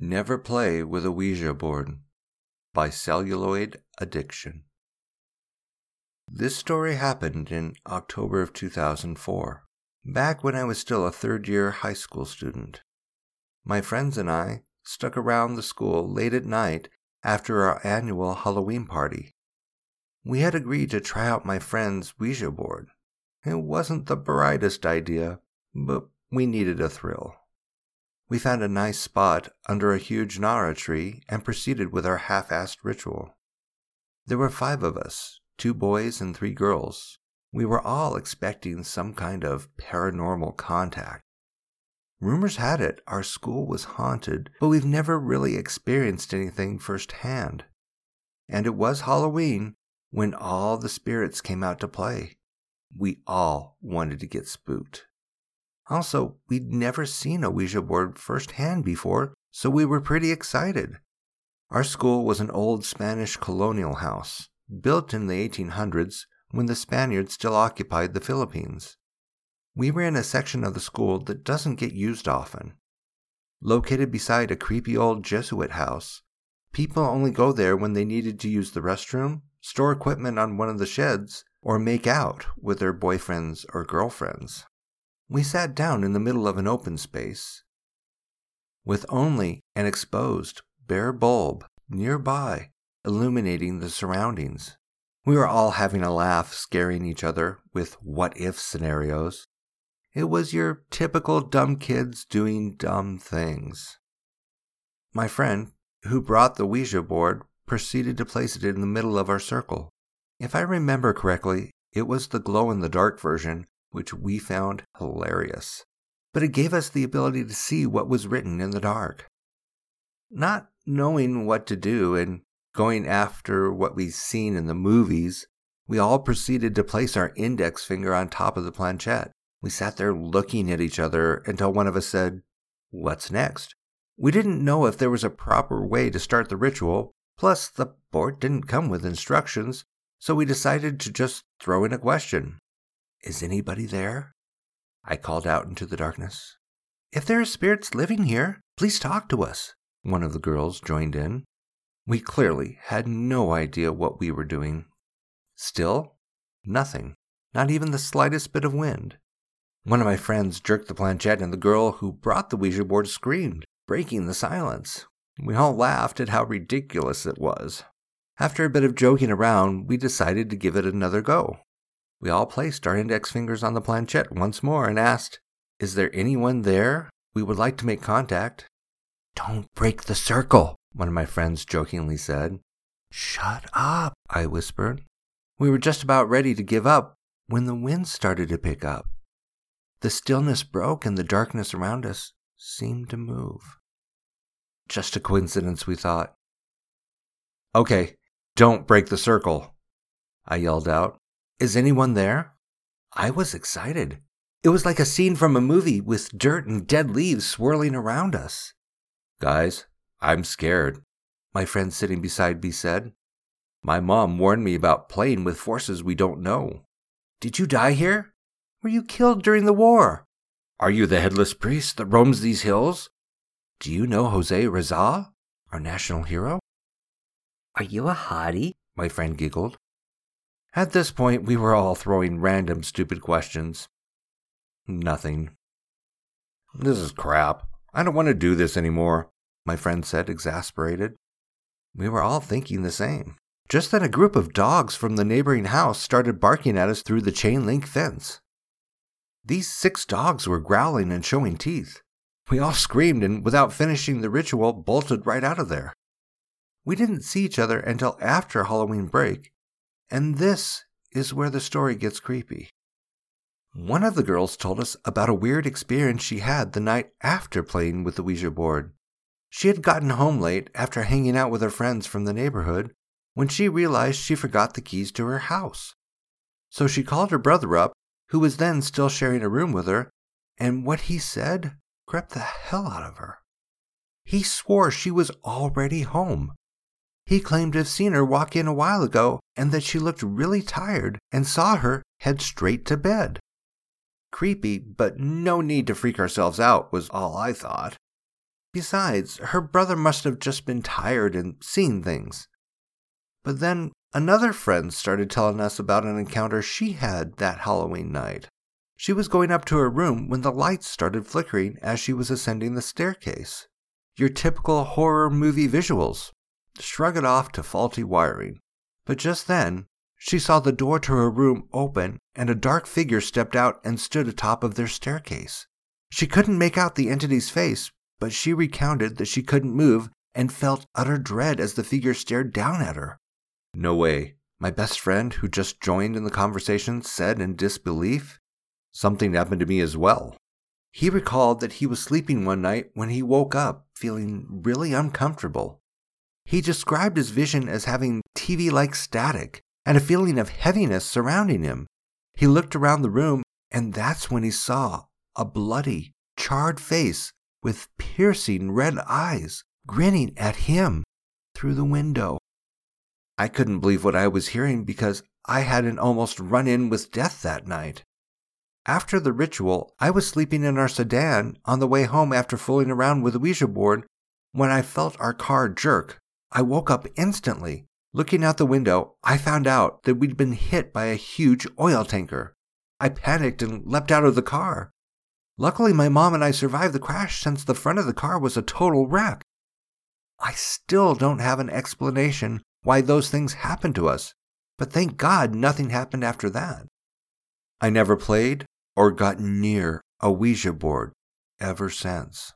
Never Play with a Ouija Board by Celluloid Addiction. This story happened in October of 2004, back when I was still a third year high school student. My friends and I stuck around the school late at night after our annual Halloween party. We had agreed to try out my friend's Ouija board. It wasn't the brightest idea, but we needed a thrill. We found a nice spot under a huge narra tree and proceeded with our half assed ritual. There were five of us two boys and three girls. We were all expecting some kind of paranormal contact. Rumors had it our school was haunted, but we've never really experienced anything firsthand. And it was Halloween when all the spirits came out to play. We all wanted to get spooked. Also, we'd never seen a Ouija board firsthand before, so we were pretty excited. Our school was an old Spanish colonial house, built in the 1800s when the Spaniards still occupied the Philippines. We were in a section of the school that doesn't get used often. Located beside a creepy old Jesuit house, people only go there when they needed to use the restroom, store equipment on one of the sheds, or make out with their boyfriends or girlfriends. We sat down in the middle of an open space, with only an exposed, bare bulb nearby illuminating the surroundings. We were all having a laugh, scaring each other with what if scenarios. It was your typical dumb kids doing dumb things. My friend, who brought the Ouija board, proceeded to place it in the middle of our circle. If I remember correctly, it was the glow in the dark version which we found hilarious. But it gave us the ability to see what was written in the dark. Not knowing what to do and going after what we'd seen in the movies, we all proceeded to place our index finger on top of the planchette. We sat there looking at each other until one of us said, What's next? We didn't know if there was a proper way to start the ritual, plus, the board didn't come with instructions, so we decided to just throw in a question. Is anybody there? I called out into the darkness. If there are spirits living here, please talk to us. One of the girls joined in. We clearly had no idea what we were doing. Still, nothing, not even the slightest bit of wind. One of my friends jerked the planchette, and the girl who brought the Ouija board screamed, breaking the silence. We all laughed at how ridiculous it was. After a bit of joking around, we decided to give it another go. We all placed our index fingers on the planchette once more and asked, Is there anyone there? We would like to make contact. Don't break the circle, one of my friends jokingly said. Shut up, I whispered. We were just about ready to give up when the wind started to pick up. The stillness broke and the darkness around us seemed to move. Just a coincidence, we thought. Okay, don't break the circle, I yelled out. Is anyone there? I was excited. It was like a scene from a movie with dirt and dead leaves swirling around us. Guys, I'm scared, my friend sitting beside me said. My mom warned me about playing with forces we don't know. Did you die here? Were you killed during the war? Are you the headless priest that roams these hills? Do you know Jose Rizal, our national hero? Are you a hottie? My friend giggled. At this point, we were all throwing random stupid questions. Nothing. This is crap. I don't want to do this anymore, my friend said, exasperated. We were all thinking the same. Just then, a group of dogs from the neighboring house started barking at us through the chain link fence. These six dogs were growling and showing teeth. We all screamed and, without finishing the ritual, bolted right out of there. We didn't see each other until after Halloween break, and this is where the story gets creepy. One of the girls told us about a weird experience she had the night after playing with the Ouija board. She had gotten home late after hanging out with her friends from the neighborhood when she realized she forgot the keys to her house. So she called her brother up, who was then still sharing a room with her, and what he said crept the hell out of her. He swore she was already home he claimed to have seen her walk in a while ago and that she looked really tired and saw her head straight to bed. Creepy, but no need to freak ourselves out, was all I thought. Besides, her brother must have just been tired and seen things. But then another friend started telling us about an encounter she had that Halloween night. She was going up to her room when the lights started flickering as she was ascending the staircase. Your typical horror movie visuals. Shrug it off to faulty wiring. But just then, she saw the door to her room open and a dark figure stepped out and stood atop of their staircase. She couldn't make out the entity's face, but she recounted that she couldn't move and felt utter dread as the figure stared down at her. No way, my best friend, who just joined in the conversation, said in disbelief. Something happened to me as well. He recalled that he was sleeping one night when he woke up feeling really uncomfortable. He described his vision as having TV like static and a feeling of heaviness surrounding him. He looked around the room, and that's when he saw a bloody, charred face with piercing red eyes grinning at him through the window. I couldn't believe what I was hearing because I had an almost run in with death that night. After the ritual, I was sleeping in our sedan on the way home after fooling around with the Ouija board when I felt our car jerk. I woke up instantly. Looking out the window, I found out that we'd been hit by a huge oil tanker. I panicked and leapt out of the car. Luckily, my mom and I survived the crash since the front of the car was a total wreck. I still don't have an explanation why those things happened to us, but thank God nothing happened after that. I never played or got near a Ouija board ever since.